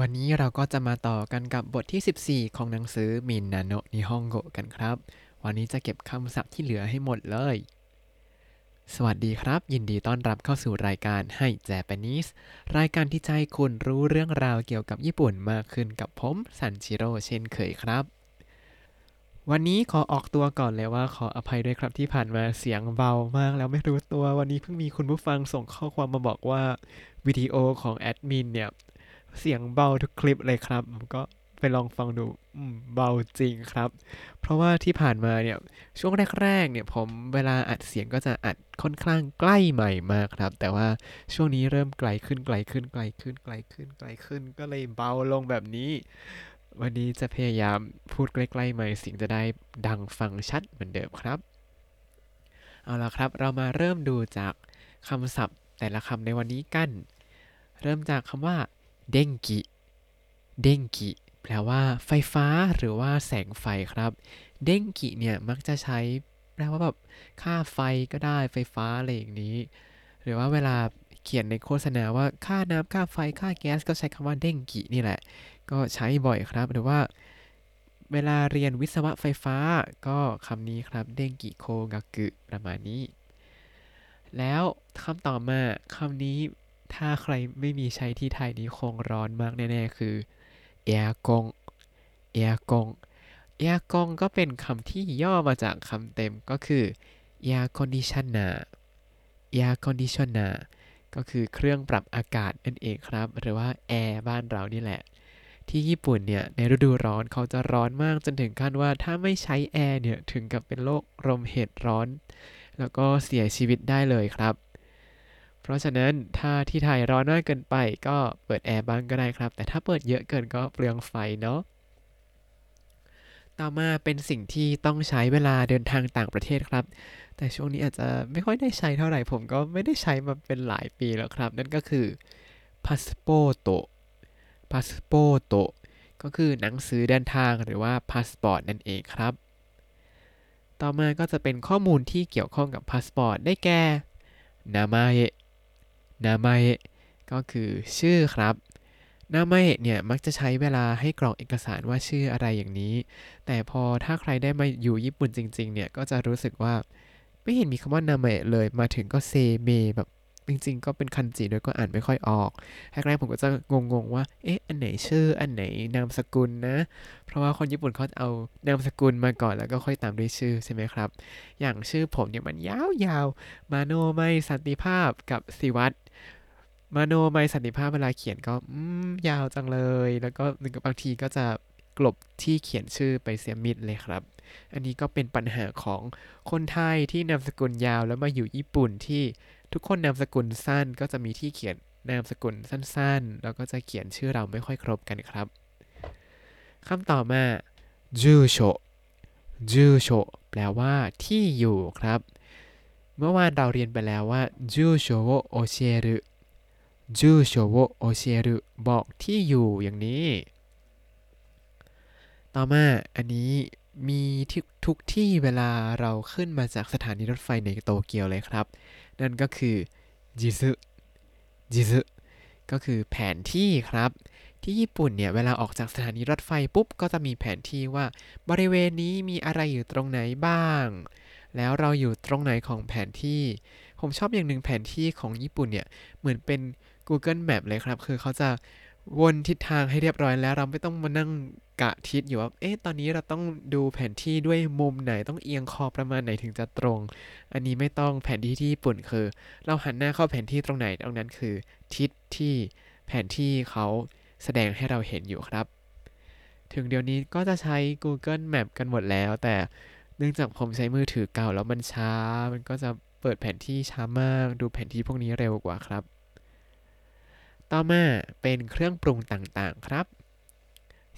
วันนี้เราก็จะมาต่อกันกับบทที่ 14 ของหนังสือมินนาโนนิฮงโกกันครับ วันนี้จะเก็บคำศัพท์ที่เหลือให้หมดเลย สวัสดีครับ ยินดีต้อนรับเข้าสู่รายการให้แจ p a n e s e รายการที่จะให้คุณรู้เรื่องราวเกี่ยวกับญี่ปุ่นมากขึ้นกับผมซันชิโร่เช่นเคยครับ วันนี้ขอออกตัวก่อนเลยว่าขออภัยด้วยครับที่ผ่านมาเสียงเบามากแล้วไม่รู้ตัววันนี้เพิ่งมีคุณผู้ฟังส่งข้อความมาบอกว่าวิดีโอของแอดมินเนี่ย เสียงเบาทุกคลิปเลยครับ ผมก็ไปลองฟังดูเบาจริงครับ เพราะว่าที่ผ่านมาเนี่ยช่วงแรกๆเนี่ยผมเวลาอัดเสียงก็จะอัดค่อนข้างใกล้ใหม่มากครับ แต่ว่าช่วงนี้เริ่มไกลขึ้นไกลขึ้นไกลขึ้นไกลขึ้นไกลขึ้น ก็เลยเบาลงแบบนี้ วันนี้จะพยายามพูดใกล้ๆใหม่เสียงจะได้ดังฟังชัดเหมือนเดิมครับ เอาละครับเรามาเริ่มดูจากคำศัพท์แต่ละคำในวันนี้กัน เริ่มจากคำว่า เด้งกิ เด้งกิ แปลว่าไฟฟ้าหรือว่าแสงไฟครับ เด้งกิเนี่ยมักจะใช้แปลว่าแบบค่าไฟก็ได้ไฟฟ้าอะไรอย่างนี้ หรือว่าเวลาเขียนในโฆษณาว่าค่าน้ำค่าไฟค่าแก๊สก็ใช้คำว่าเด้งกินี่แหละ ก็ใช้บ่อยครับ หรือว่าเวลาเรียนวิศวะไฟฟ้าก็คำนี้ครับでんきこうがくประมาณนี้ แล้วคำต่อมาคำนี้ ถ้าใครไม่มีใช้ที่ไทยนี้คงร้อนมากแน่ๆ คือエアコン エアコン エアコンก็เป็นคำที่ย่อมาจากคำเต็มก็คือ air conditioner air conditioner ก็คือเครื่องปรับอากาศนั่นเองครับ หรือว่าแอร์บ้านเรานี่แหละ ที่ญี่ปุ่นเนี่ย ในฤดูร้อนเขาจะร้อนมากจนถึงขั้นว่าถ้าไม่ใช้แอร์เนี่ย ถึงกับเป็นโรคลมเห็ดร้อน แล้วก็เสียชีวิตได้เลยครับ ราะฉะนั้นถ้าที่ไทยร้อนมากเกินไปก็เปิดแอร์บ้างก็ได้ครับ แต่ถ้าเปิดเยอะเกินก็เปลืองไฟเนาะต่อมาเป็นสิ่งที่ต้องใช้เวลาเดินทางต่างประเทศครับ แต่ช่วงนี้อาจจะไม่ค่อยได้ใช้เท่าไหร่ผมก็ไม่ได้ใช้มาเป็นหลายปีแล้วครับ นั่นก็คือ passport passport ก็คือหนังสือเดินทางหรือว่า passport นั่นเองครับ ต่อมาก็จะเป็นข้อมูลที่เกี่ยวข้องกับ passport ได้แก่นามาเอะ นามาเอะก็คือชื่อครับนามาเอะเนี่ยมักจะใช้เวลาให้กรอกเอกสารว่าชื่ออะไรอย่างนี้ แต่พอถ้าใครได้มาอยู่ญี่ปุ่นจริง ๆ เนี่ยก็จะรู้สึกว่าไม่เห็นมีคำว่านามาเอะเลย มาถึงก็เซเมแบบจริง ๆ ก็เป็นคันจิด้วยก็อ่านไม่ค่อยออกแรกๆผมก็จะงงๆว่า เอ๊ะ อันไหนชื่อ อันไหนนามสกุลนะ เพราะว่าคนญี่ปุ่นเขาเอานามสกุลมาก่อนแล้วก็ค่อยตามด้วยชื่อใช่ไหมครับ อย่างชื่อผมเนี่ยมันยาวๆ มาโนไมสันติภาพกับสิวัตร มโนไมสันติภาพเวลาเขียนก็อืมยาวจังเลย แล้วก็บางทีก็จะกลบที่เขียนชื่อไปเสียมิดเลยครับ อันนี้ก็เป็นปัญหาของคนไทยที่นามสกุลยาวแล้วมาอยู่ญี่ปุ่นที่ทุกคนนามสกุลสั้นก็จะมีที่เขียนนามสกุลสั้นๆ แล้วก็จะเขียนชื่อเราไม่ค่อยครบกันครับคำต่อมาจูโชจูโชแปลว่าที่อยู่ครับ เมื่อวานเราเรียนไปแล้วว่าจูโชโอเชรุ จูโชโอโอเชรุบอกที่อยู่อย่างนี้ ต่อมาอันนี้มีทุกที่เวลาเราขึ้นมาจากสถานีรถไฟในโตเกียวเลยครับ นั่นก็คือจิซึจิซึก็คือแผนที่ครับ ที่ญี่ปุ่นเนี่ย เวลาออกจากสถานีรถไฟปุ๊บ ก็จะมีแผนที่ว่าบริเวณนี้มีอะไรอยู่ตรงไหนบ้าง แล้วเราอยู่ตรงไหนของแผนที่ ผมชอบอย่างหนึ่งแผนที่ของญี่ปุ่นเนี่ย เหมือนเป็น Google Map เลยครับ คือเขาจะวนทิศทางให้เรียบร้อยแล้ว เราไม่ต้องมานั่งกะทิศอยู่ว่า เอ๊ะ ตอนนี้เราต้องดูแผนที่ด้วยมุมไหน ต้องเอียงคอประมาณไหนถึงจะตรง อันนี้ไม่ต้องแผนที่ที่ญี่ปุ่นคือ เราหันหน้าเข้าแผนที่ตรงไหน ตรงนั้นคือ ทิศที่แผนที่เขาแสดงให้เราเห็นอยู่ครับ ถึงเดี๋ยวนี้ก็จะใช้ Google Map กันหมดแล้ว แต่เนื่องจากผมใช้มือถือเก่าแล้วมันช้า มันก็จะเปิดแผนที่ช้ามาก ดูแผนที่พวกนี้เร็วกว่าครับ ต่อมาเป็นเครื่องปรุงต่างๆครับ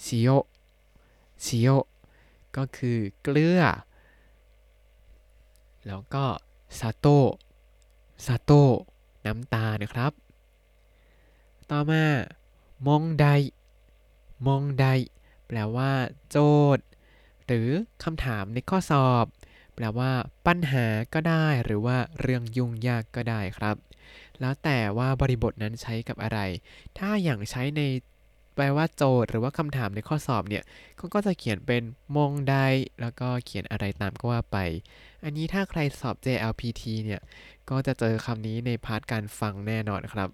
ชิโยชิโยก็คือเกลือ แล้วก็ซาโตซาโตน้ำตาลนะครับ ต่อมามองไดมองไดแปลว่า โจทย์ หรือคำถามในข้อสอบ แปลว่า ปัญหาก็ได้ หรือว่าเรื่องยุ่งยากก็ได้ครับ แล้วแต่ว่าบริบทนั้นใช้กับอะไร ถ้าอย่างใช้ในแปลว่าโจทย์หรือว่าคำถามในข้อสอบเนี่ยเขาก็จะเขียนเป็นมงไดแล้วก็เขียนอะไรตามก็ว่าไป อันนี้ถ้าใครสอบ JLPT เนี่ย ก็จะเจอคำนี้ในพาร์ทการฟังแน่นอนครับ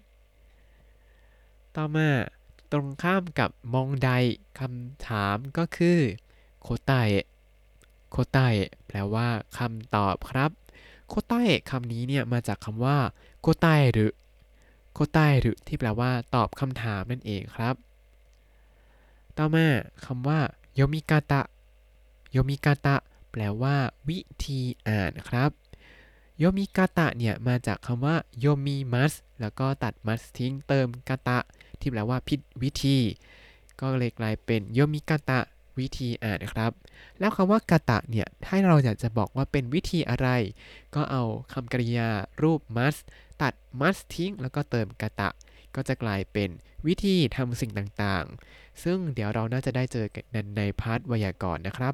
ต่อมาตรงข้ามกับมงไดคำถามก็คือโคตาเอะโคตาเอะแปลว่าคำตอบครับ โคตาเอะคำนี้เนี่ยมาจากคำว่า โคตหรือโคตหรือที่แปลว่าตอบคำถามนั่นเองครับ ต่อมาคำว่าโยมิกาตะโยมิกาตะแปลว่า วิธีอ่านครับโยมิกาตะเนี่ยมาจากคำว่าโยมิมัสแล้วก็ตัดมัสทิ้งเติมกาตะ ที่แปลว่าพิวิธี ก็เลยกลายเป็นโยมิกาตะวิธีอ่านครับ แล้วคำว่าかたเนี่ยถ้าเราอยากจะบอกว่าเป็นวิธีอะไร ก็เอาคำกริยารูปます ตัดますทิ้ง แล้วก็เติมかた ก็จะกลายเป็นวิธีทำสิ่งต่างๆ ซึ่งเดี๋ยวเราน่าจะได้เจอกันใน part ไวยากรณ์นะครับ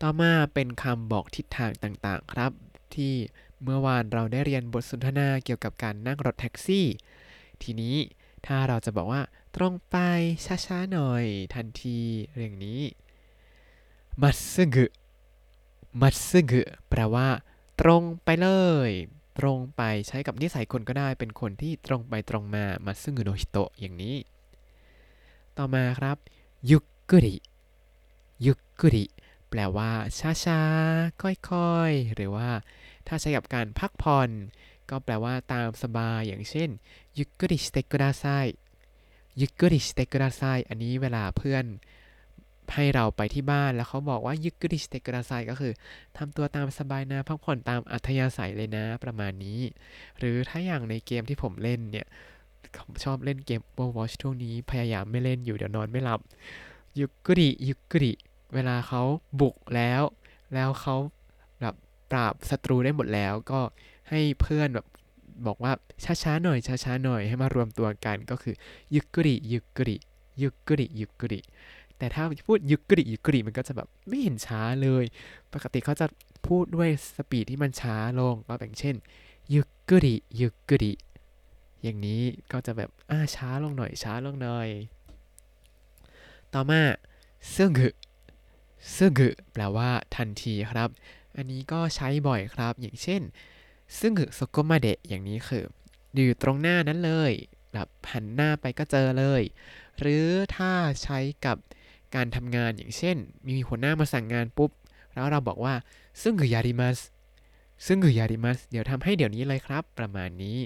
ต่อมาเป็นคำบอกทิศทางต่างๆ ครับ ที่เมื่อวานเราได้เรียนบทสนทนาเกี่ยวกับการนั่งรถแท็กซี่ ทีนี้ถ้าเราจะบอกว่าตรงไปช้าๆหน่อย ทันทีเรื่องนี้มัตสึกุมัตสึกุแปลว่า ตรงไปเลย ตรงไปใช้กับนิสัยคนก็ได้เป็นคนที่ตรงไปตรงมามัตสึกุโนฮิโตะอย่างนี้ ต่อมาครับยุกุริยุกุริแปลว่าช้าๆค่อยๆ หรือว่า ถ้าใช้กับการพักผ่อนก็แปลว่าตามสบายอย่างเช่นยุกุริสเตกุดาไซยุกุริสเตกุดาไซอันนี้เวลาเพื่อน ให้เราไปที่บ้านแล้วเขาบอกว่ายุกุริสเตกุดาไซก็คือทำตัวตามสบายนะพักผ่อนตามอัธยาศัยเลยนะประมาณนี้ หรือถ้าอย่างในเกมที่ผมเล่นเนี่ยผมชอบเล่นเกม Overwatch ช่วงนี้พยายามไม่เล่นอยู่เดี๋ยวนอนไม่หลับยุกุริยุกุริเวลาเขาบุกแล้ว แล้วเขาแบบปราบศัตรูได้หมดแล้ว ก็ให้เพื่อนแบบบอกว่าช้าๆหน่อยช้าๆหน่อยให้มารวมตัวกันก็คือยุกุริยุกุริยุกุริยุกุริ แต่ถ้าพูดยุกุริยุกุริมันก็จะแบบไม่เห็นช้าเลย ปกติเขาจะพูดด้วยสปีดที่มันช้าลงก็แบบเช่นยุกุริยุกุริอย่างนี้ก็จะแบบอ่าช้าลงหน่อยช้าลงหน่อย ต่อมาซึ่งคือซึ่งแปลว่าทันทีครับ อันนี้ก็ใช้บ่อยครับ อย่างเช่นซึ่งโซโกมาเดะอย่างนี้คือ อยู่ตรงหน้านั้นเลย แบบหันหน้าไปก็เจอเลย หรือถ้าใช้กับ การทำงานอย่างเช่น มีหัวหน้ามาสั่งงานปุ๊บ แล้วเราบอกว่าซึ่งคือยาริมัสซึ่งคือยาริมัสเดี๋ยวทำให้เดี๋ยวนี้เลยครับ ประมาณนี้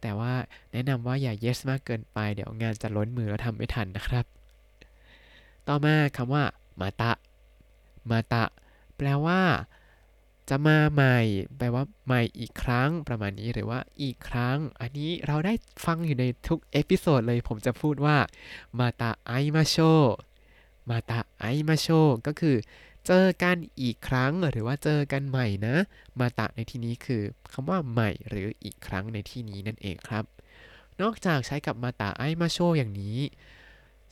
แต่ว่าแนะนำว่าอย่า yes มากเกินไป เดี๋ยวงานจะล้นมือแล้วทำไม่ทันนะครับ ต่อมาคำว่าまた また แปลว่า จะมาใหม่ แปลว่าใหม่อีกครั้งประมาณนี้หรือว่าอีกครั้ง อันนี้เราได้ฟังอยู่ในทุก episode เลยผมจะพูดว่าまた会いましょう また会いましょうก็คือ เจอกันอีกครั้งหรือว่าเจอกันใหม่นะ มาตะในที่นี้คือคำว่าใหม่หรืออีกครั้งในที่นี้นั่นเองครับ นอกจากใช้กับมาตะไอมาโชอย่างนี้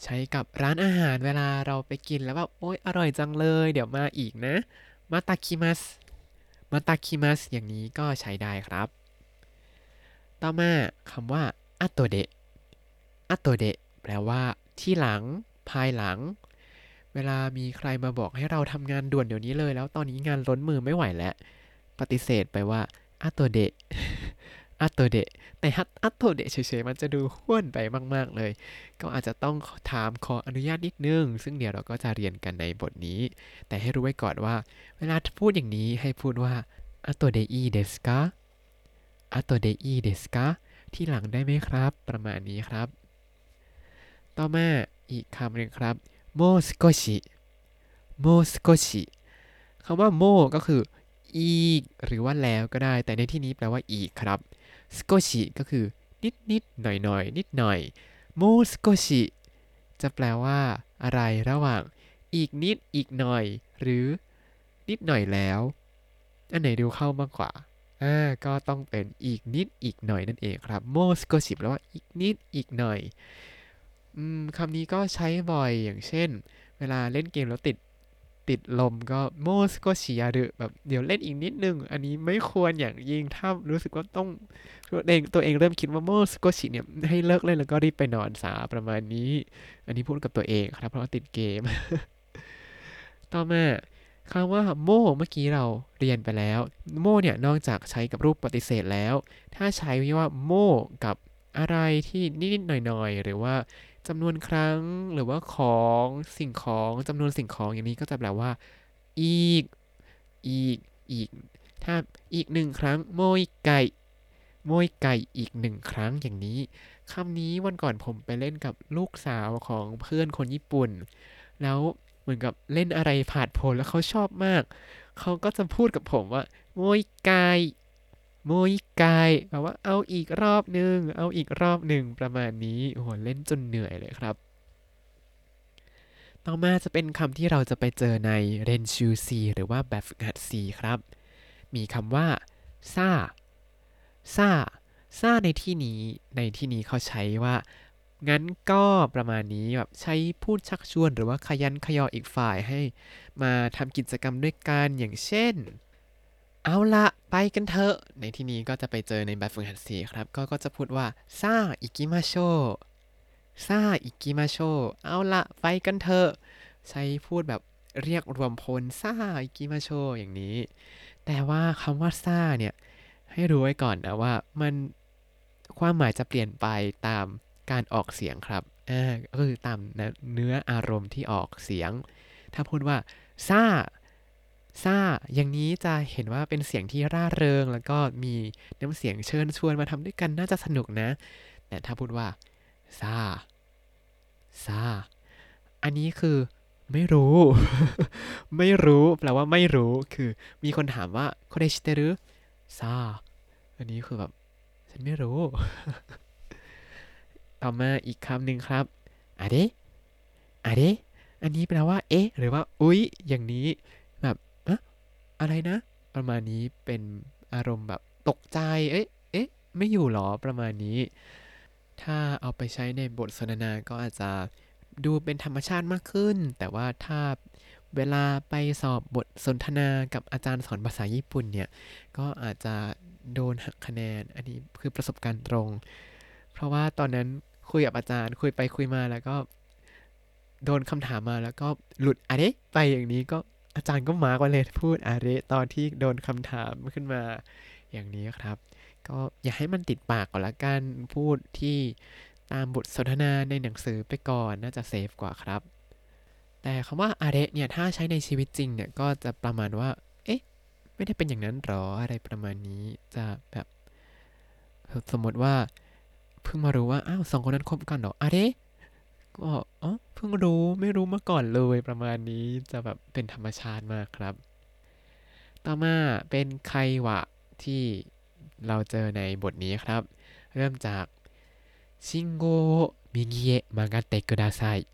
ใช้กับร้านอาหารเวลาเราไปกินแล้วแบบโอ๊ยอร่อยจังเลย เดี๋ยวมาอีกนะ มาตาคิมัสมาตาคิมัสอย่างนี้ก็ใช้ได้ครับ ต่อมาคำว่าอัตโตเดะอัตโตเดะแปลว่าที่หลัง ภายหลัง เวลามีใครมาบอกให้เราทำงานด่วนเดี๋ยวนี้เลย แล้วตอนนี้งานล้นมือไม่ไหวแล้ว ปฏิเสธไปว่าอัตโตเดะอัตโตเดะแต่อัตโตเดะเฉยๆมันจะดูห้วนไปมาก ๆ เลย ก็อาจจะต้องถามขออนุญาตนิดนึง ซึ่งเดี๋ยวเราก็จะเรียนกันในบทนี้ แต่ให้รู้ไว้ก่อนว่า เวลาพูดอย่างนี้ให้พูดว่าอัตโตเดอีเดสกาอัตโตเดอีเดสกาที่หลังได้ไหมครับ ประมาณนี้ครับ ต่อมาอีกคำหนึ่งครับ โมสโกชิโมสโกชิคำว่าโมก็คืออีกหรือว่าแล้วก็ได้ แต่ในที่นี้แปลว่าอีกครับสโกชิก็คือนิดนิดหน่อยหน่อยนิดหน่อยโมสโกชิจะแปลว่าอะไรระหว่าง อีกนิดอีกหน่อย หรือ นิดหน่อยแล้ว อันไหนดูเข้ามากกว่าอ่าก็ต้องเป็นอีกนิดอีกหน่อยนั่นเองครับโมสโกชิแปลว่าอีกนิดอีกหน่อย คำนี้ก็ใช้บ่อยอย่างเช่น เวลาเล่นเกมแล้วติดติดลมก็โมสโกชิยารุแบบเดี๋ยวเล่นอีกนิดนึง อันนี้ไม่ควรอย่างยิ่งถ้ารู้สึกว่าต้องตัวเองตัวเองเริ่มคิดว่าโมสโกชิเนี่ยให้เลิกเล่นแล้วก็รีบไปนอนสาประมาณนี้ อันนี้พูดกับตัวเองครับเพราะว่าติดเกม ต่อมาคำว่าโมเมื่อกี้เราเรียนไปแล้ว โมเนี่ยนอกจากใช้กับรูปปฏิเสธแล้ว ถ้าใช้ว่าโมกับอะไรที่นิดๆหน่อยๆ หรือว่า จำนวนครั้งหรือว่าของสิ่งของจำนวนสิ่งของอย่างนี้ก็จะแปลว่า อีก อีก อีก ถ้าอีกหนึ่งครั้งโมยไก่โมยไก่อีกหนึ่งครั้งอย่างนี้คำนี้วันก่อนผมไปเล่นกับลูกสาวของเพื่อนคนญี่ปุ่น แล้วเหมือนกับเล่นอะไรผาดโผนแล้วเขาชอบมาก เขาก็จะพูดกับผมว่าโมยไก่ มยไก่แปลว่าเอาอีกรอบหนึ่งเอาอีกรอบหนึ่งประมาณนี้โอ้โหเล่นจนเหนื่อยเลยครับ ต่อมาจะเป็นคำที่เราจะไปเจอในเรนชูซีหรือว่าแบบฝึกหัดซีครับ มีคำว่าซาซาซาในที่นี้ในที่นี้เขาใช้ว่า งั้นก็ประมาณนี้แบบใช้พูดชักชวนหรือว่าขยันขยออีกฝ่ายให้ มาทำกิจกรรมด้วยกันอย่างเช่น เอาละไปกันเถอะ ในที่นี้ก็จะไปเจอในแบบฝึกหัดสี่ครับ ก็ก็จะพูดว่าซาอิกิมาโชซาอิกิมาโชเอาละไปกันเถอะ ใช้พูดแบบเรียกรวมพลซาอิกิมาโชอย่างนี้ แต่ว่าคำว่าさあเนี่ย ให้รู้ไว้ก่อนนะว่ามันความหมายจะเปลี่ยนไปตามการออกเสียงครับอ่าก็คือตามเนื้ออารมณ์ที่ออกเสียง ถ้าพูดว่าซา ซาอย่างนี้จะเห็นว่าเป็นเสียงที่ร่าเริง แล้วก็มีน้ำเสียงเชิญชวนมาทำด้วยกันน่าจะสนุกนะ แต่ถ้าพูดว่าซาซาอันนี้คือไม่รู้ ไม่รู้แปลว่าไม่รู้คือ มีคนถามว่าโคเดชิเตรุซาอันนี้คือแบบ ฉันไม่รู้ ต่อมาอีกคำหนึ่งครับอะเดอะเดอันนี้แปลว่า เอ๊ะ หรือว่า อุ๊ย อย่างนี้ อะไรนะ ประมาณนี้เป็นอารมณ์แบบตกใจ เอ๊ะ เอ๊ะ ไม่อยู่หรอ ประมาณนี้ ถ้าเอาไปใช้ในบทสนทนาก็อาจจะดูเป็นธรรมชาติมากขึ้น แต่ว่าถ้าเวลาไปสอบบทสนทนากับอาจารย์สอนภาษาญี่ปุ่นเนี่ย ก็อาจจะโดนหักคะแนน อันนี้คือประสบการณ์ตรง เพราะว่าตอนนั้นคุยกับอาจารย์คุยไปคุยมาแล้วก็ โดนคำถามมาแล้วก็หลุดอะเรไปอย่างนี้ก็ อาจารย์ก็มาร์กไว้เลยพูดอะเรตอนที่โดนคำถามขึ้นมาอย่างนี้ครับ ก็อย่าให้มันติดปากก่อนละกันพูดที่ตามบทสนทนาในหนังสือไปก่อนน่าจะเซฟกว่าครับ แต่คำว่าอะเรเนี่ยถ้าใช้ในชีวิตจริงเนี่ยก็จะประมาณว่า เอ๊ะ ไม่ได้เป็นอย่างนั้นหรออะไรประมาณนี้จะแบบสมมติว่าเพิ่งมารู้ว่า อ้าวสองคนนั้นคบกันหรออะเร ก็อ๋อเพิ่งรู้ไม่รู้มาก่อนเลยประมาณนี้จะแบบเป็นธรรมชาติมากครับ ต่อมาเป็นไควะที่เราเจอในบทนี้ครับ เริ่มจาก信号を右へ曲がってください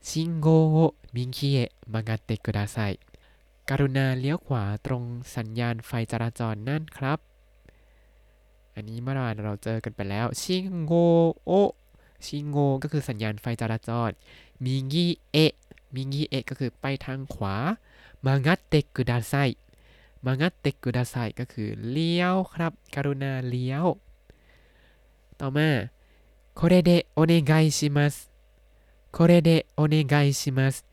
信号を右へ曲がってくださいกรุณาเลี้ยวขวาตรงสัญญาณไฟจราจรนั่นครับ อันนี้เมื่อวานเราเจอกันไปแล้วชิงโกโอ ชิงโกก็คือสัญญาณไฟจราจรมิงิเอะมิงิเอะก็คือไปทางขวามางัดเตกุดาไซมางัดเตกุดาไซก็คือเลี้ยวครับ กรุณาเลี้ยว ต่อมาこれでお願いしますこれでお願いします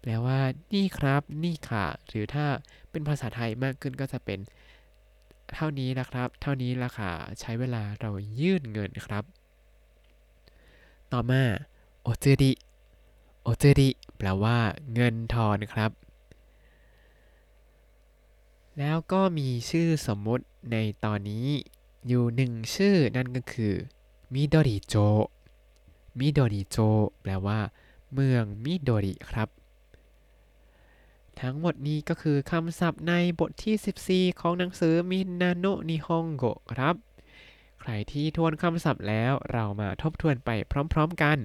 แปลว่า นี่ครับ นี่ค่ะ หรือถ้าเป็นภาษาไทยมากขึ้นก็จะเป็น เท่านี้นะครับ เท่านี้ราคาใช้เวลาเรายื่นเงินครับ ต่อมาโอเจริโอเจริแปลว่าเงินทอนครับ แล้วก็มีชื่อสมมุติในตอนนี้อยู่หนึ่งชื่อนั่นก็คือมิโดริโจมิโดริโจแปลว่า เมืองมิโดริครับ ทั้งหมดนี้ก็คือคำศัพท์ในบทที่ 14 ของหนังสือมินาโนะนิฮงโกะครับ ใครที่ทวนคำศัพท์แล้วเรามาทบทวนไปพร้อม ๆกัน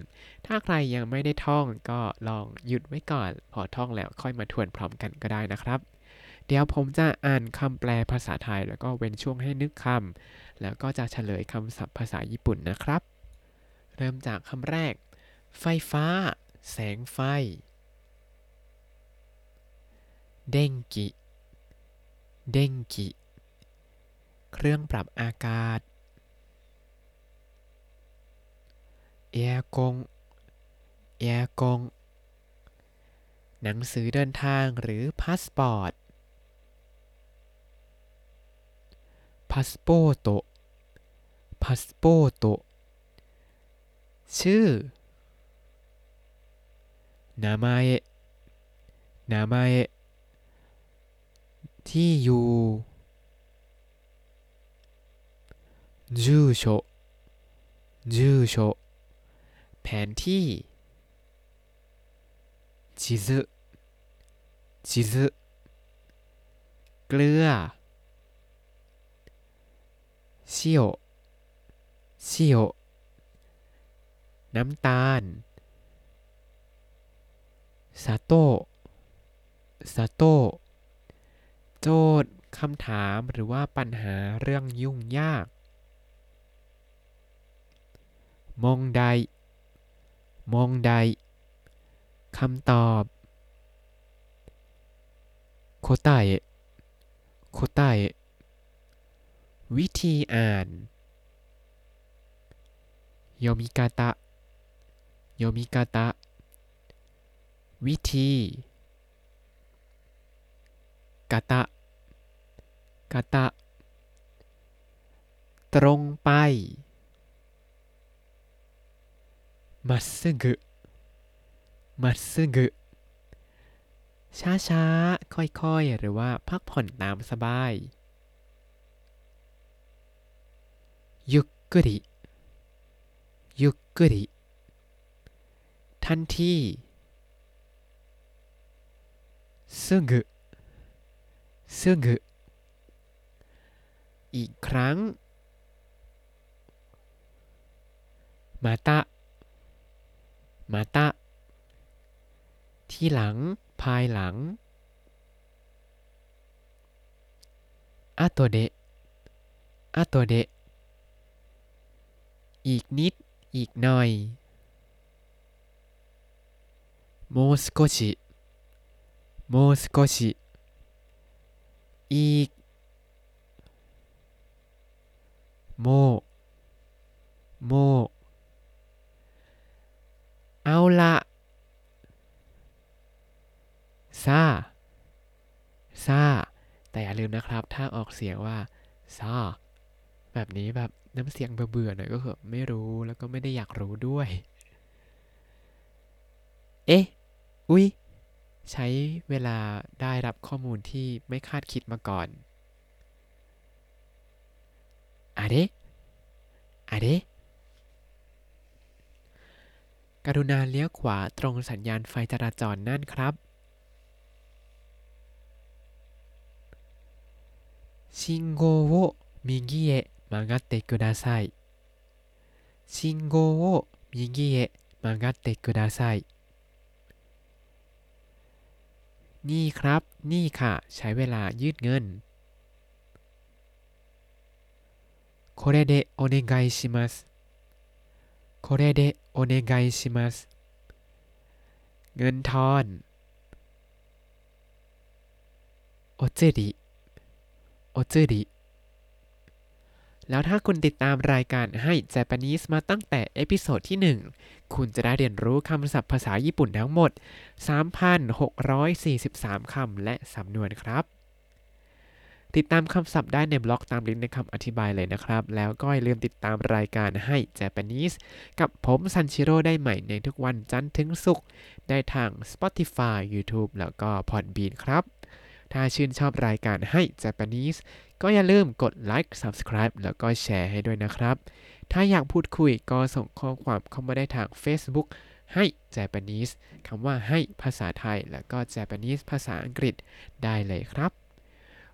ถ้าใครยังไม่ได้ท่องก็ลองหยุดไว้ก่อน พอท่องแล้วค่อยมาทวนพร้อมกันก็ได้นะครับ เดี๋ยวผมจะอ่านคำแปลภาษาไทย แล้วก็เว้นช่วงให้นึกคำแล้วก็จะเฉลยคำศัพท์ภาษาญี่ปุ่นนะครับ เริ่มจากคำแรก ไฟฟ้า แสงไฟเด้งกิเด้งกิเครื่องปรับอากาศ แอร์กงแอร์กง หนังสือเดินทางหรือพาสปอร์ตพาสปอร์ตพาสปอร์ตชื่อนามาเอะนามาเอะที่อยู่住所住所 แผนที่ชิซึชิซึเกลือชิโอชิโวน้ำตาล砂糖砂糖โจทย์คำถามหรือว่าปัญหาเรื่องยุ่งยากมองได มองไดคำตอบโคตาเอะโคตาเอะวิธีอ่านโยมิกาตะโยมิกาตะ วิธีกาตะกาตะ ตรงไป มัดซึกุมัซึกุช้าช้าค่อยๆ หรือว่าพักผ่อนตามสบาย ยุกกริยุกกริทันทีซึกุซึกุอีกครั้ง มาตา มาตะ ที่หลัง ภายหลังอะตัวเดะอะตัวเดะอีกนิด อีกหน่อยโมสโกชิโมสโกชิอีกโมโม เอาละซาซาแต่อย่าลืมนะครับ ถ้าออกเสียงว่าซาแบบนี้แบบน้ำเสียงเบื่อๆหน่อยก็คือไม่รู้แล้วก็ไม่ได้อยากรู้ด้วย เอ๊ะ อุ๊ย ใช้เวลาได้รับข้อมูลที่ไม่คาดคิดมาก่อนอะเดอะเด กรุณาเลี้ยวขวาตรงสัญญาณไฟจราจรนั่นครับ信号を右へ曲がってください信号を右へ曲がってくださいนี่ครับ นี่ค่ะ ใช้เวลายืดเงินこれでお願いします これでお願いしますเงินทอนโอเจริโอเจริแล้วถ้าคุณติดตามรายการให้ Japanese มาตั้งแต่เอพิโซดที่ 1 คุณจะได้เรียนรู้คำศัพท์ภาษาญี่ปุ่นทั้งหมด 3,643 คำและสำนวนครับ ติดตามคำศัพท์ได้ในบล็อกตามลิงก์ในคำอธิบายเลยนะครับ แล้วก็อย่าลืมติดตามรายการให้ Japanese กับผมซันชิโร่ได้ใหม่ในทุกวันจันทร์ถึงศุกร์ได้ทาง Spotify YouTube แล้วก็ Podbean ครับ ถ้าชื่นชอบรายการให้ Japanese ก็อย่าลืมกดไลค์ Subscribe แล้วก็แชร์ให้ด้วยนะครับ ถ้าอยากพูดคุยก็ส่งข้อความเข้ามาได้ทาง Facebook ให้ Japanese คำว่าให้ภาษาไทย แล้วก็ Japanese ภาษาอังกฤษได้เลยครับ